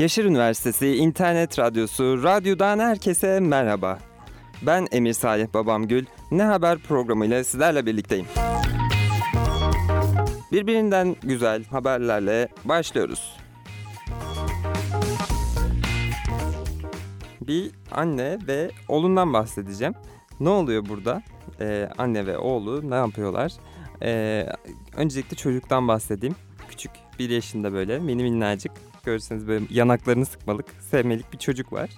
Yaşar Üniversitesi İnternet Radyosu Radyo'dan herkese merhaba. Ben Emir Salih Babamgül. Ne Haber programıyla sizlerle birlikteyim. Birbirinden güzel haberlerle başlıyoruz. Bir anne ve oğlundan bahsedeceğim. Ne oluyor burada? Ee, anne ve oğlu ne yapıyorlar? Ee, öncelikle çocuktan bahsedeyim. Küçük, bir yaşında böyle mini minnacık görürseniz böyle yanaklarını sıkmalık, sevmelik bir çocuk var.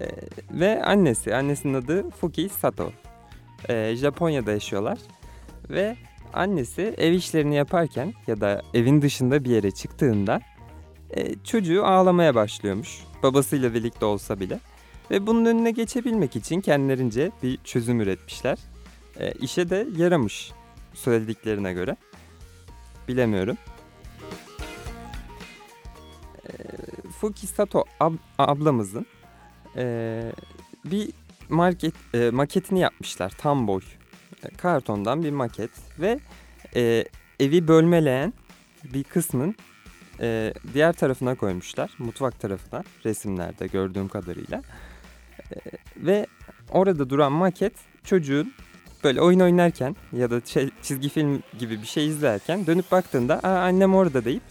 Ee, ve annesi, annesinin adı Fuki Sato. Ee, Japonya'da yaşıyorlar. Ve annesi ev işlerini yaparken ya da evin dışında bir yere çıktığında e, çocuğu ağlamaya başlıyormuş. Babasıyla birlikte olsa bile. Ve bunun önüne geçebilmek için kendilerince bir çözüm üretmişler. E, işe de yaramış söylediklerine göre. Bilemiyorum. Fuki Sato ab- ablamızın eee, bir market eee, maketini yapmışlar tam boy. E, kartondan bir maket ve eee, evi bölmeleyen bir kısmın eee, diğer tarafına koymuşlar mutfak tarafına resimlerde gördüğüm kadarıyla. Eee, ve orada duran maket çocuğun böyle oyun oynarken ya da şey- çizgi film gibi bir şey izlerken dönüp baktığında Aa, annem orada deyip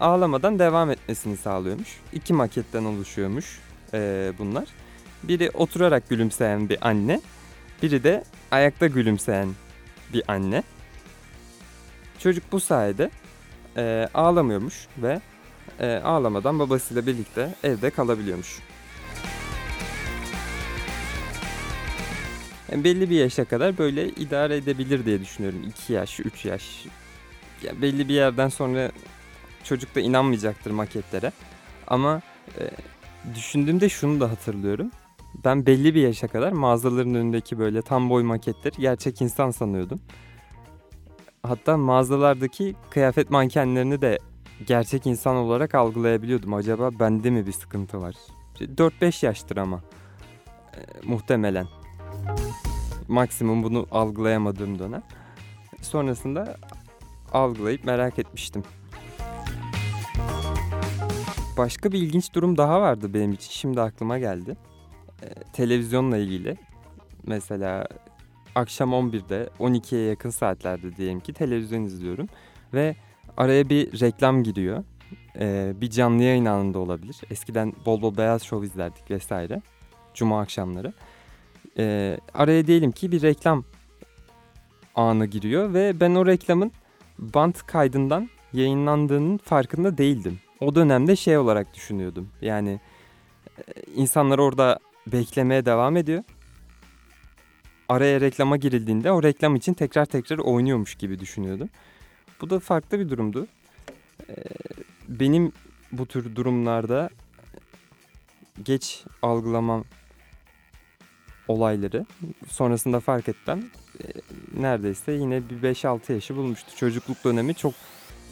ağlamadan devam etmesini sağlıyormuş. İki maketten oluşuyormuş eee, bunlar. Biri oturarak gülümseyen bir anne, biri de ayakta gülümseyen bir anne. Çocuk bu sayede eee, ağlamıyormuş ve eee, ağlamadan babasıyla birlikte evde kalabiliyormuş. Yani belli bir yaşa kadar böyle idare edebilir diye düşünüyorum. 2 yaş, 3 yaş. Ya belli bir yerden sonra çocuk da inanmayacaktır maketlere. Ama e, düşündüğümde şunu da hatırlıyorum. Ben belli bir yaşa kadar mağazaların önündeki böyle tam boy maketleri gerçek insan sanıyordum. Hatta mağazalardaki kıyafet mankenlerini de gerçek insan olarak algılayabiliyordum. Acaba bende mi bir sıkıntı var? 4-5 yaştır ama e, muhtemelen. Maksimum bunu algılayamadığım dönem. Sonrasında algılayıp merak etmiştim. Başka bir ilginç durum daha vardı benim için. Şimdi aklıma geldi. Ee, televizyonla ilgili. Mesela akşam 11'de 12'ye yakın saatlerde diyelim ki televizyon izliyorum. Ve araya bir reklam giriyor. Ee, bir canlı yayın anında olabilir. Eskiden bol bol beyaz şov izlerdik vesaire. Cuma akşamları. Ee, araya diyelim ki bir reklam anı giriyor ve ben o reklamın bant kaydından yayınlandığının farkında değildim. O dönemde şey olarak düşünüyordum. Yani e, insanlar orada beklemeye devam ediyor. Araya reklama girildiğinde o reklam için tekrar tekrar oynuyormuş gibi düşünüyordum. Bu da farklı bir durumdu. Ee, Benim bu tür durumlarda geç algılamam olayları sonrasında fark ettim. Ee, Neredeyse yine bir 5-6 yaşı bulmuştu. Çocukluk dönemi çok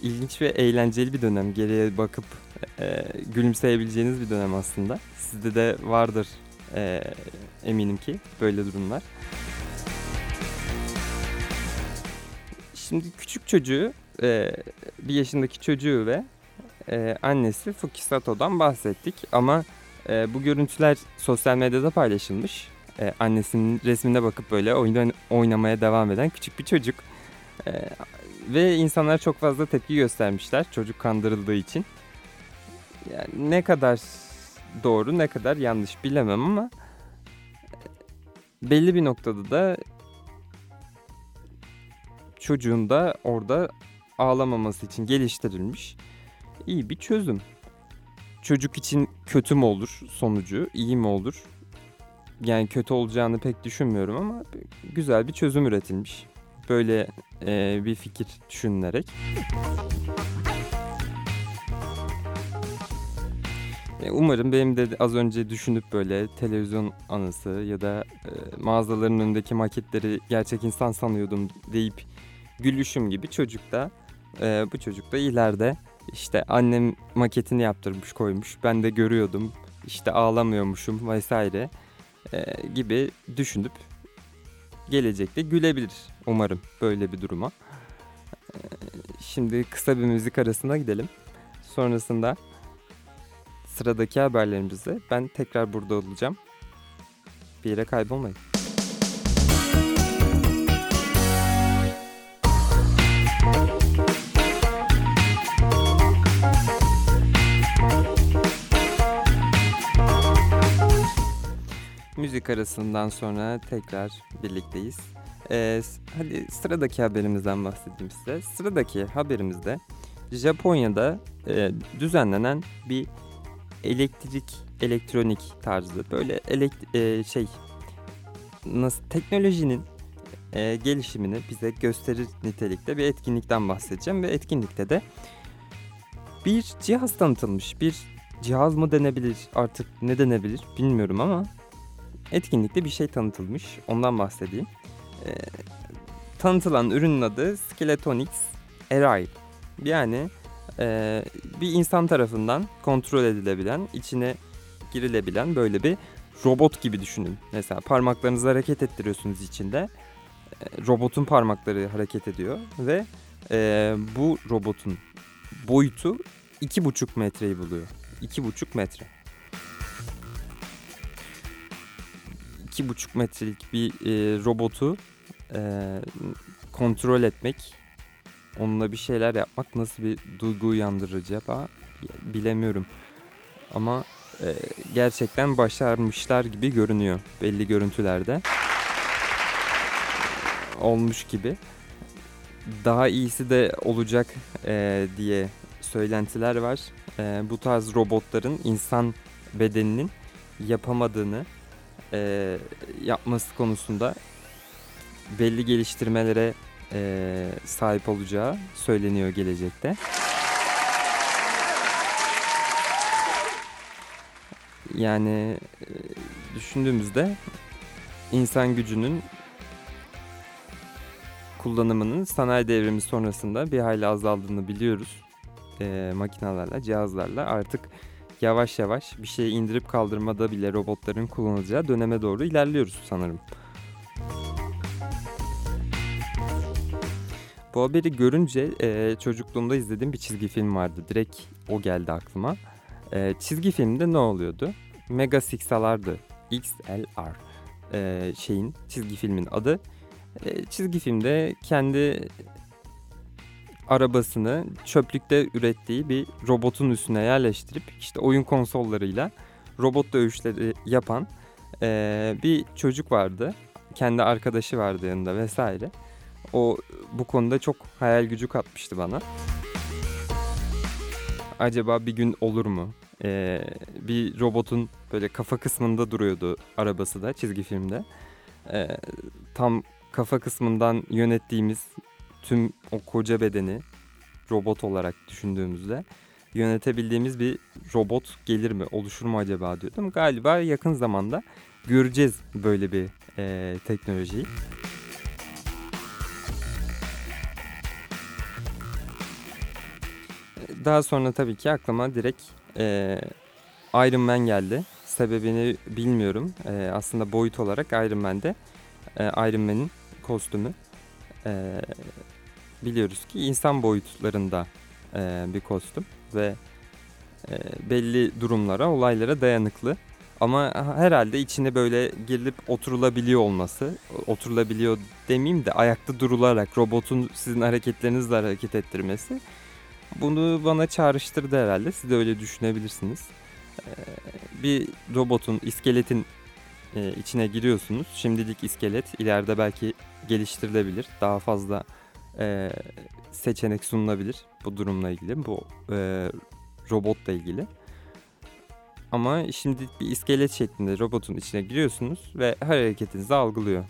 ilginç ve eğlenceli bir dönem. Geriye bakıp e, gülümseyebileceğiniz bir dönem aslında. Sizde de vardır e, eminim ki böyle durumlar. Şimdi küçük çocuğu, e, bir yaşındaki çocuğu ve e, annesi Fukisato'dan bahsettik. Ama e, bu görüntüler sosyal medyada paylaşılmış. E, annesinin resmine bakıp böyle oyun oynamaya devam eden küçük bir çocuk. E, ve insanlar çok fazla tepki göstermişler çocuk kandırıldığı için. Yani ne kadar doğru ne kadar yanlış bilemem ama belli bir noktada da çocuğun da orada ağlamaması için geliştirilmiş iyi bir çözüm. Çocuk için kötü mü olur sonucu, iyi mi olur? Yani kötü olacağını pek düşünmüyorum ama güzel bir çözüm üretilmiş. Böyle e, bir fikir düşünülerek. E, Umarım benim de az önce düşünüp böyle televizyon anısı ya da e, mağazaların önündeki maketleri gerçek insan sanıyordum deyip gülüşüm gibi çocuk da e, bu çocuk da ileride işte annem maketini yaptırmış koymuş ben de görüyordum işte ağlamıyormuşum vesaire e, gibi düşünüp gelecekte gülebilir umarım böyle bir duruma. E, şimdi kısa bir müzik arasına gidelim. Sonrasında sıradaki haberlerimizde ben tekrar burada olacağım. Bir yere kaybolmayın. Müzik arasından sonra tekrar birlikteyiz. Ee, hadi sıradaki haberimizden bahsedeyim size. Sıradaki haberimizde Japonya'da e, düzenlenen bir elektrik elektronik tarzı böyle elekt e, şey nasıl teknolojinin e, gelişimini bize gösterir nitelikte bir etkinlikten bahsedeceğim ve etkinlikte de bir cihaz tanıtılmış. Bir cihaz mı denebilir artık ne denebilir bilmiyorum ama etkinlikte bir şey tanıtılmış. Ondan bahsedeyim. E, tanıtılan ürünün adı Skeletonix Arai. Yani e, bir insan tarafından kontrol edilebilen, içine girilebilen böyle bir robot gibi düşünün. Mesela parmaklarınızı hareket ettiriyorsunuz içinde. E, robotun parmakları hareket ediyor ve e, bu robotun boyutu iki buçuk metreyi buluyor. İki buçuk metre. İki buçuk metrelik bir e, robotu e, kontrol etmek, onunla bir şeyler yapmak nasıl bir duygu uyandırır acaba bilemiyorum. Ama e, gerçekten başarmışlar gibi görünüyor belli görüntülerde. Olmuş gibi. Daha iyisi de olacak e, diye söylentiler var. E, bu tarz robotların insan bedeninin yapamadığını e, yapması konusunda belli geliştirmelere e, sahip olacağı söyleniyor gelecekte. Yani e, düşündüğümüzde insan gücünün kullanımının sanayi devrimi sonrasında bir hayli azaldığını biliyoruz. E, makinalarla, cihazlarla artık yavaş yavaş bir şeyi indirip kaldırmada bile robotların kullanılacağı döneme doğru ilerliyoruz sanırım. Bu haberi görünce e, çocukluğumda izlediğim bir çizgi film vardı. Direkt o geldi aklıma. E, çizgi filmde ne oluyordu? Mega Six'alardı. XLR e, şeyin çizgi filmin adı. E, çizgi filmde kendi arabasını çöplükte ürettiği bir robotun üstüne yerleştirip işte oyun konsollarıyla robot dövüşleri yapan e, bir çocuk vardı. Kendi arkadaşı vardı yanında vesaire. O bu konuda çok hayal gücü katmıştı bana. Acaba bir gün olur mu? Ee, bir robotun böyle kafa kısmında duruyordu arabası da çizgi filmde. Ee, tam kafa kısmından yönettiğimiz tüm o koca bedeni robot olarak düşündüğümüzde yönetebildiğimiz bir robot gelir mi, oluşur mu acaba diyordum. Galiba yakın zamanda göreceğiz böyle bir e, teknolojiyi. Daha sonra tabii ki aklıma direkt e, Iron Man geldi. Sebebini bilmiyorum. E, aslında boyut olarak Iron Man'de e, Iron Man'in kostümü. E, biliyoruz ki insan boyutlarında e, bir kostüm ve e, belli durumlara, olaylara dayanıklı. Ama herhalde içine böyle girilip oturulabiliyor olması, oturulabiliyor demeyeyim de ayakta durularak robotun sizin hareketlerinizle hareket ettirmesi bunu bana çağrıştırdı herhalde. Siz de öyle düşünebilirsiniz. Ee, bir robotun, iskeletin e, içine giriyorsunuz. Şimdilik iskelet, ileride belki geliştirilebilir. Daha fazla e, seçenek sunulabilir bu durumla ilgili, bu e, robotla ilgili. Ama şimdi bir iskelet şeklinde robotun içine giriyorsunuz ve her hareketinizi algılıyor.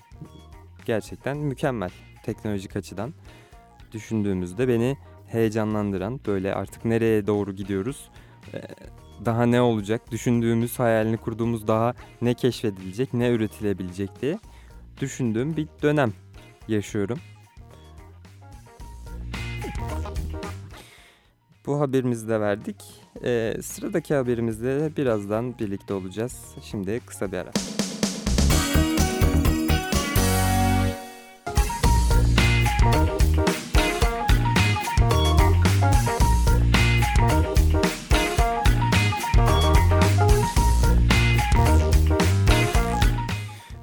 Gerçekten mükemmel teknolojik açıdan düşündüğümüzde beni heyecanlandıran böyle artık nereye doğru gidiyoruz e, daha ne olacak düşündüğümüz hayalini kurduğumuz daha ne keşfedilecek ne üretilebilecek diye düşündüğüm bir dönem yaşıyorum. Bu haberimizi de verdik. Ee, sıradaki haberimizde birazdan birlikte olacağız. Şimdi kısa bir ara.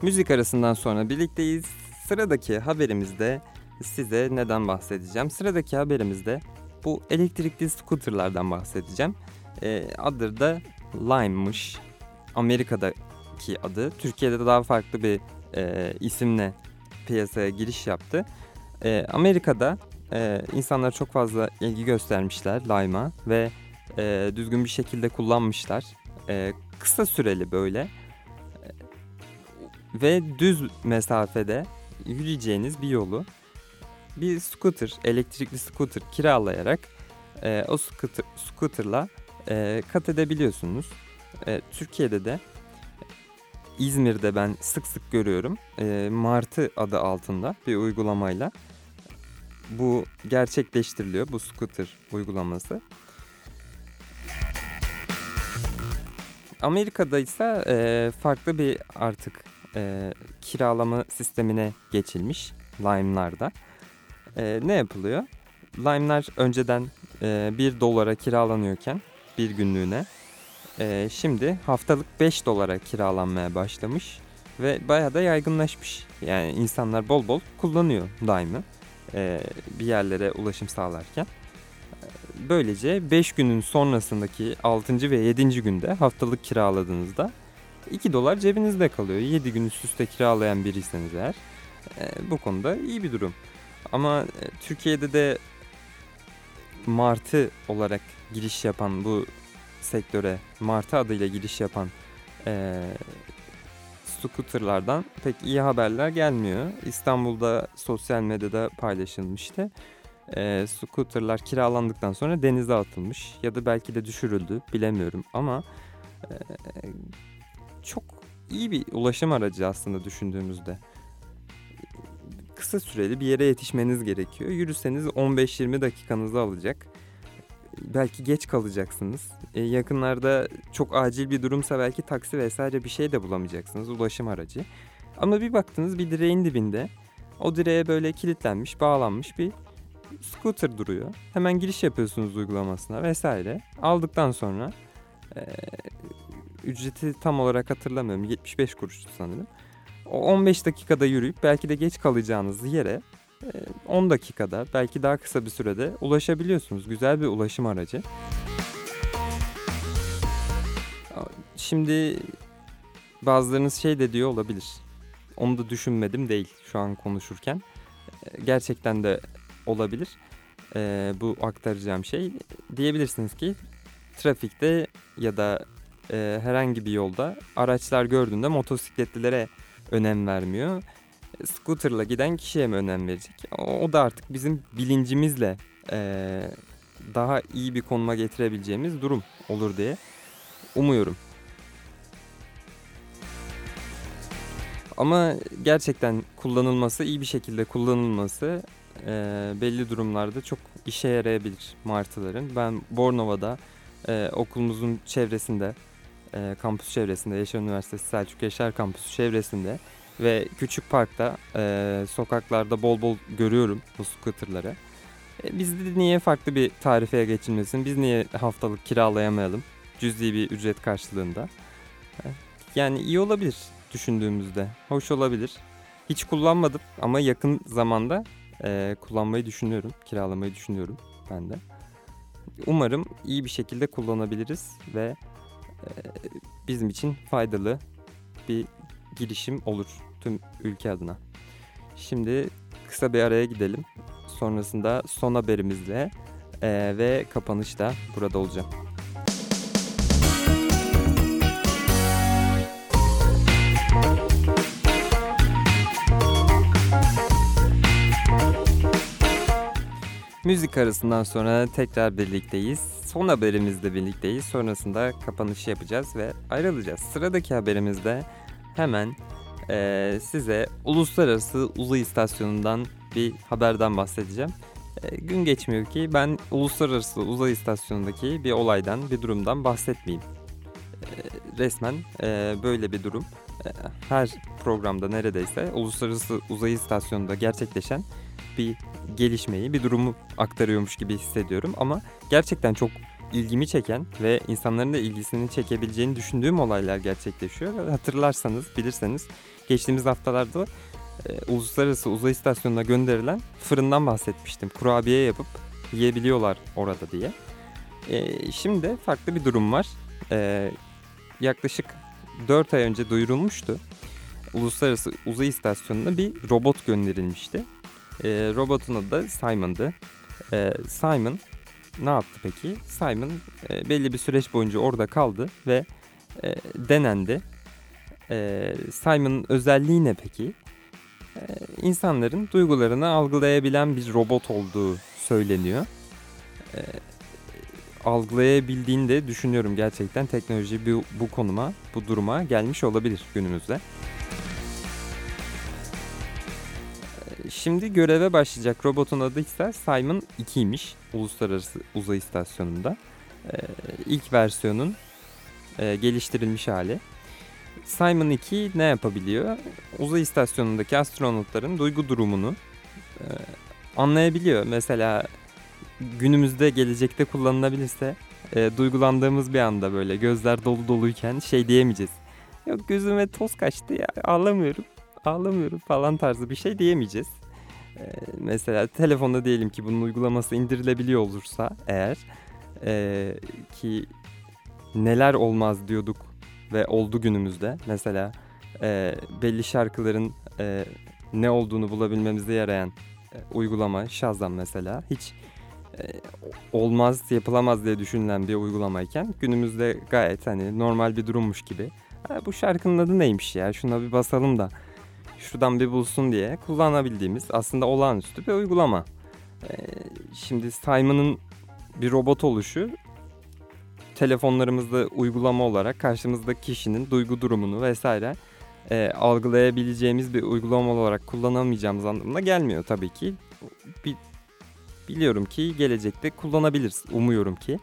Müzik arasından sonra birlikteyiz. Sıradaki haberimizde size neden bahsedeceğim? Sıradaki haberimizde bu elektrikli scooterlardan bahsedeceğim. E, adı da Lime'mış. Amerika'daki adı. Türkiye'de de daha farklı bir e, isimle piyasaya giriş yaptı. E, Amerika'da e, insanlar çok fazla ilgi göstermişler Lime'a ve e, düzgün bir şekilde kullanmışlar. E, kısa süreli böyle e, ve düz mesafede yürüyeceğiniz bir yolu bir scooter, elektrikli scooter kiralayarak e, o scooter, scooterla e, kat edebiliyorsunuz. E, Türkiye'de de İzmir'de ben sık sık görüyorum. E, Martı adı altında bir uygulamayla bu gerçekleştiriliyor bu scooter uygulaması. Amerika'da ise e, farklı bir artık e, kiralama sistemine geçilmiş Lime'larda. E, ne yapılıyor? Lime'lar önceden e, 1 dolara kiralanıyorken bir günlüğüne e, şimdi haftalık 5 dolara kiralanmaya başlamış ve bayağı da yaygınlaşmış. Yani insanlar bol bol kullanıyor Lime'ı e, bir yerlere ulaşım sağlarken. Böylece 5 günün sonrasındaki 6. ve 7. günde haftalık kiraladığınızda 2 dolar cebinizde kalıyor. 7 gün üst üste kiralayan biriyseniz eğer e, bu konuda iyi bir durum. Ama e, Türkiye'de de Martı olarak giriş yapan bu sektöre Martı adıyla giriş yapan e, scooterlardan pek iyi haberler gelmiyor. İstanbul'da sosyal medyada paylaşılmıştı. E, scooterlar kiralandıktan sonra denize atılmış ya da belki de düşürüldü bilemiyorum ama e, çok iyi bir ulaşım aracı aslında düşündüğümüzde kısa süreli bir yere yetişmeniz gerekiyor. Yürüseniz 15-20 dakikanızı alacak. Belki geç kalacaksınız. Ee, yakınlarda çok acil bir durumsa belki taksi vesaire bir şey de bulamayacaksınız. Ulaşım aracı. Ama bir baktınız bir direğin dibinde o direğe böyle kilitlenmiş, bağlanmış bir scooter duruyor. Hemen giriş yapıyorsunuz uygulamasına vesaire. Aldıktan sonra e, ücreti tam olarak hatırlamıyorum. 75 kuruştu sanırım. O 15 dakikada yürüyüp belki de geç kalacağınız yere 10 e, dakikada belki daha kısa bir sürede ulaşabiliyorsunuz. Güzel bir ulaşım aracı. Şimdi bazılarınız şey de diyor olabilir. Onu da düşünmedim değil şu an konuşurken. E, gerçekten de olabilir. E, bu aktaracağım şey. Diyebilirsiniz ki trafikte ya da herhangi bir yolda araçlar gördüğünde motosikletlilere önem vermiyor. Scooter'la giden kişiye mi önem verecek? O, da artık bizim bilincimizle e, daha iyi bir konuma getirebileceğimiz durum olur diye umuyorum. Ama gerçekten kullanılması, iyi bir şekilde kullanılması e, belli durumlarda çok işe yarayabilir martıların. Ben Bornova'da e, okulumuzun çevresinde e, kampüs çevresinde, Yaşar Üniversitesi Selçuk Yaşar Kampüsü çevresinde ve küçük parkta e, sokaklarda bol bol görüyorum bu scooterları. E, bizde niye farklı bir tarifeye geçilmesin? Biz niye haftalık kiralayamayalım? Cüzi bir ücret karşılığında. E, yani iyi olabilir düşündüğümüzde. Hoş olabilir. Hiç kullanmadım ama yakın zamanda e, kullanmayı düşünüyorum. Kiralamayı düşünüyorum ben de. Umarım iyi bir şekilde kullanabiliriz ve bizim için faydalı bir girişim olur tüm ülke adına. Şimdi kısa bir araya gidelim. Sonrasında son haberimizle ve kapanışta burada olacağım. Müzik arasından sonra tekrar birlikteyiz. Son haberimizde birlikteyiz. Sonrasında kapanışı yapacağız ve ayrılacağız. Sıradaki haberimizde hemen e, size Uluslararası Uzay İstasyonu'ndan bir haberden bahsedeceğim. E, gün geçmiyor ki ben Uluslararası Uzay İstasyonu'ndaki bir olaydan, bir durumdan bahsetmeyeyim. E, resmen e, böyle bir durum. E, her programda neredeyse Uluslararası Uzay İstasyonu'nda gerçekleşen bir gelişmeyi, bir durumu aktarıyormuş gibi hissediyorum. Ama gerçekten çok ilgimi çeken ve insanların da ilgisini çekebileceğini düşündüğüm olaylar gerçekleşiyor. Hatırlarsanız, bilirseniz geçtiğimiz haftalarda e, Uluslararası Uzay İstasyonu'na gönderilen fırından bahsetmiştim. Kurabiye yapıp yiyebiliyorlar orada diye. E, şimdi farklı bir durum var. E, yaklaşık 4 ay önce duyurulmuştu. Uluslararası Uzay İstasyonu'na bir robot gönderilmişti. E, robotun adı da Simon'dı. E, Simon ne yaptı peki? Simon e, belli bir süreç boyunca orada kaldı ve e, denendi. E, Simon'ın özelliği ne peki? E, insanların duygularını algılayabilen bir robot olduğu söyleniyor. E, algılayabildiğini de düşünüyorum gerçekten teknoloji bu, bu konuma, bu duruma gelmiş olabilir günümüzde. Şimdi göreve başlayacak robotun adı ise Simon 2'ymiş Uluslararası Uzay İstasyonu'nda. Ee, ilk versiyonun e, geliştirilmiş hali. Simon 2 ne yapabiliyor? Uzay istasyonundaki astronotların duygu durumunu e, anlayabiliyor. Mesela günümüzde gelecekte kullanılabilirse e, duygulandığımız bir anda böyle gözler dolu doluyken şey diyemeyeceğiz. Yok gözüme toz kaçtı ya ağlamıyorum ağlamıyorum falan tarzı bir şey diyemeyeceğiz. Ee, mesela telefonda diyelim ki bunun uygulaması indirilebiliyor olursa eğer e, ki neler olmaz diyorduk ve oldu günümüzde. Mesela e, belli şarkıların e, ne olduğunu bulabilmemize yarayan e, uygulama Shazam mesela hiç e, olmaz yapılamaz diye düşünülen bir uygulamayken günümüzde gayet hani normal bir durummuş gibi. Ha, bu şarkının adı neymiş ya şuna bir basalım da şuradan bir bulsun diye kullanabildiğimiz aslında olağanüstü bir uygulama. Ee, şimdi Simon'ın bir robot oluşu telefonlarımızda uygulama olarak karşımızdaki kişinin duygu durumunu vesaire e, algılayabileceğimiz bir uygulama olarak kullanamayacağımız anlamına gelmiyor tabii ki. Bir, biliyorum ki gelecekte kullanabiliriz. Umuyorum ki.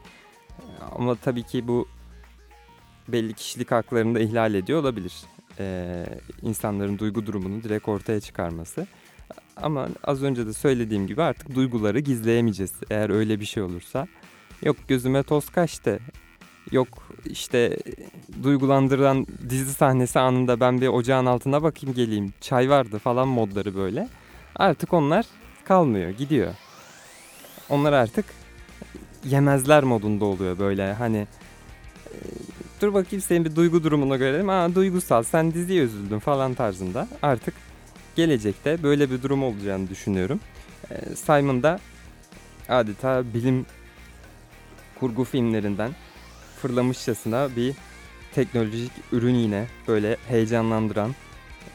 Ama tabii ki bu belli kişilik haklarını da ihlal ediyor olabilir e, insanların duygu durumunu direkt ortaya çıkarması. Ama az önce de söylediğim gibi artık duyguları gizleyemeyeceğiz eğer öyle bir şey olursa. Yok gözüme toz kaçtı. Yok işte duygulandıran dizi sahnesi anında ben bir ocağın altına bakayım geleyim. Çay vardı falan modları böyle. Artık onlar kalmıyor, gidiyor. Onlar artık yemezler modunda oluyor böyle hani dur bakayım senin bir duygu durumuna görelim. Aa duygusal sen diziye üzüldün falan tarzında. Artık gelecekte böyle bir durum olacağını düşünüyorum. Ee, Simon da adeta bilim kurgu filmlerinden fırlamışçasına bir teknolojik ürün yine böyle heyecanlandıran,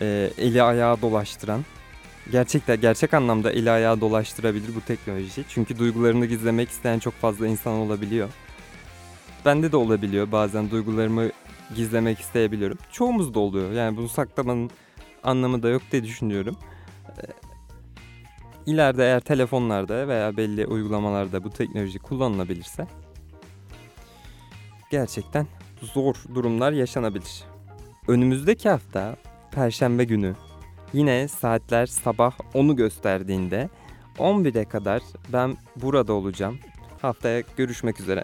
e, eli ayağı dolaştıran, gerçekten gerçek anlamda eli ayağı dolaştırabilir bu teknoloji. Çünkü duygularını gizlemek isteyen çok fazla insan olabiliyor bende de olabiliyor. Bazen duygularımı gizlemek isteyebiliyorum. Çoğumuz da oluyor. Yani bunu saklamanın anlamı da yok diye düşünüyorum. Ee, ileride eğer telefonlarda veya belli uygulamalarda bu teknoloji kullanılabilirse gerçekten zor durumlar yaşanabilir. Önümüzdeki hafta Perşembe günü yine saatler sabah 10'u gösterdiğinde 11'e kadar ben burada olacağım. Haftaya görüşmek üzere.